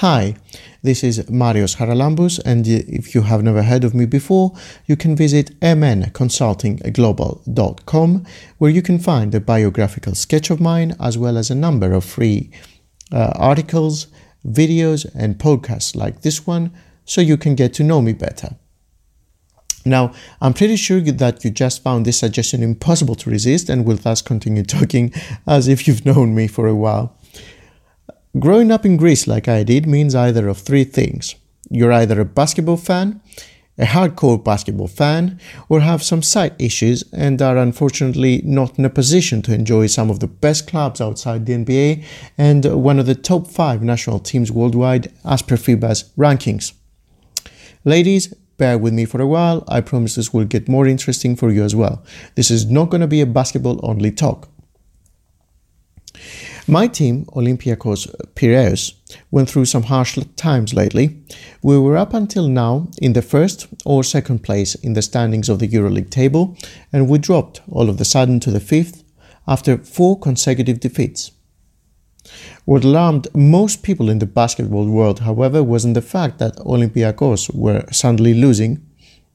Hi, this is Marios Charalambous, and if you have never heard of me before, you can visit mnconsultingglobal.com, where you can find a biographical sketch of mine as well as a number of free uh, articles, videos, and podcasts like this one, so you can get to know me better. Now, I'm pretty sure that you just found this suggestion impossible to resist and will thus continue talking as if you've known me for a while. Growing up in Greece like I did means either of three things. You're either a basketball fan, a hardcore basketball fan, or have some side issues and are unfortunately not in a position to enjoy some of the best clubs outside the NBA and one of the top five national teams worldwide as per FIBA's rankings. Ladies, bear with me for a while. I promise this will get more interesting for you as well. This is not going to be a basketball only talk. My team, Olympiacos Piraeus, went through some harsh times lately. We were up until now in the first or second place in the standings of the EuroLeague table, and we dropped all of a sudden to the fifth after four consecutive defeats. What alarmed most people in the basketball world, however, wasn't the fact that Olympiacos were suddenly losing.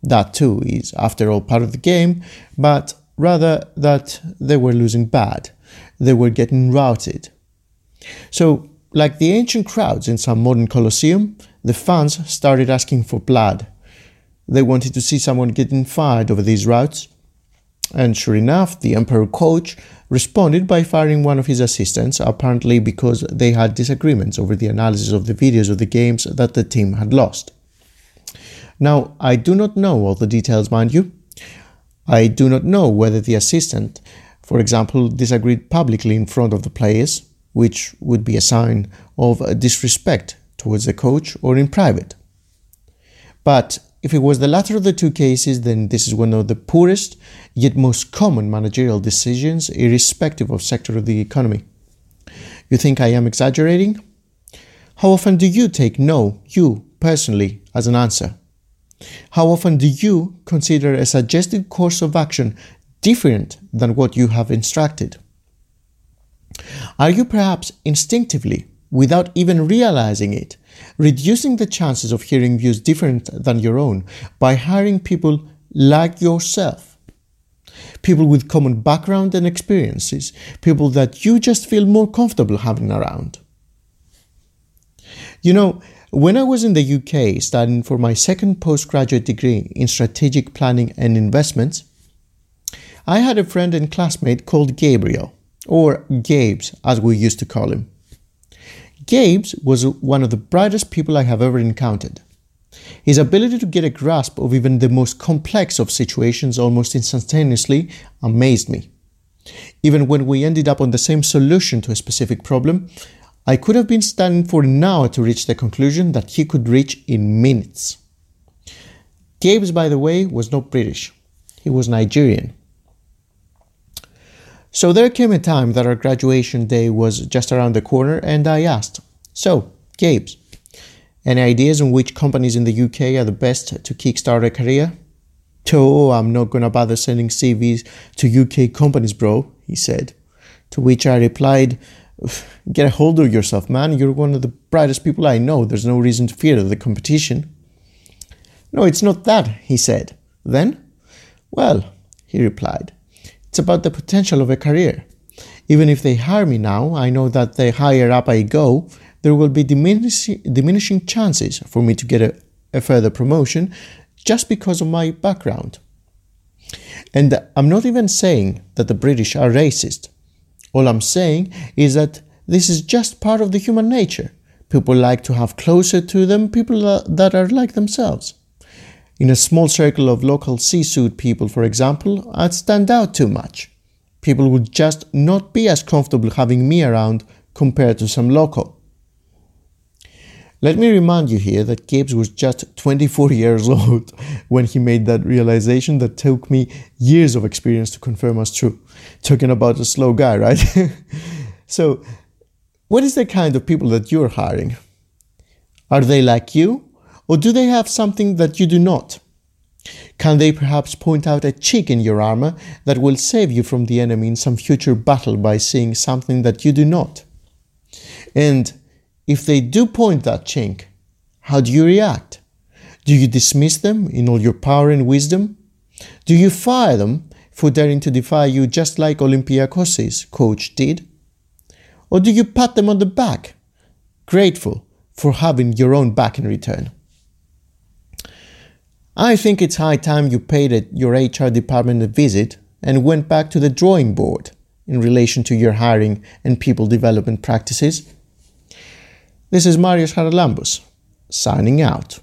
That too is, after all, part of the game, but rather that they were losing bad they were getting routed. So, like the ancient crowds in some modern colosseum, the fans started asking for blood. They wanted to see someone getting fired over these routes. And sure enough, the Emperor coach responded by firing one of his assistants, apparently because they had disagreements over the analysis of the videos of the games that the team had lost. Now, I do not know all the details, mind you. I do not know whether the assistant for example, disagreed publicly in front of the players, which would be a sign of disrespect towards the coach, or in private. But if it was the latter of the two cases, then this is one of the poorest yet most common managerial decisions, irrespective of sector of the economy. You think I am exaggerating? How often do you take no, you personally, as an answer? How often do you consider a suggested course of action different than what you have instructed? Are you perhaps instinctively, without even realizing it, reducing the chances of hearing views different than your own by hiring people like yourself? People with common background and experiences, people that you just feel more comfortable having around. You know, when I was in the UK studying for my second postgraduate degree in strategic planning and investments, I had a friend and classmate called Gabriel, or Gabes as we used to call him. Gabes was one of the brightest people I have ever encountered. His ability to get a grasp of even the most complex of situations almost instantaneously amazed me. Even when we ended up on the same solution to a specific problem, I could have been standing for an hour to reach the conclusion that he could reach in minutes. Gabes, by the way, was not British. He was Nigerian. So there came a time that our graduation day was just around the corner, and I asked, So, Gabes, any ideas on which companies in the UK are the best to kickstart a career? Oh, I'm not gonna bother sending CVs to UK companies, bro, he said. To which I replied, Get a hold of yourself, man. You're one of the brightest people I know. There's no reason to fear the competition. No, it's not that, he said. Then? Well, he replied, it's about the potential of a career. Even if they hire me now, I know that the higher up I go, there will be diminishing, diminishing chances for me to get a, a further promotion just because of my background. And I'm not even saying that the British are racist. All I'm saying is that this is just part of the human nature. People like to have closer to them people that are like themselves. In a small circle of local C-suite people, for example, I'd stand out too much. People would just not be as comfortable having me around compared to some local. Let me remind you here that Gabes was just 24 years old when he made that realization that took me years of experience to confirm as true. Talking about a slow guy, right? so, what is the kind of people that you're hiring? Are they like you or do they have something that you do not? Can they perhaps point out a chink in your armor that will save you from the enemy in some future battle by seeing something that you do not? And If they do point that chink, how do you react? Do you dismiss them in all your power and wisdom? Do you fire them for daring to defy you just like Olympiacos' coach did? Or do you pat them on the back, grateful for having your own back in return? I think it's high time you paid your HR department a visit and went back to the drawing board in relation to your hiring and people development practices. This is Marios Charalambous, signing out.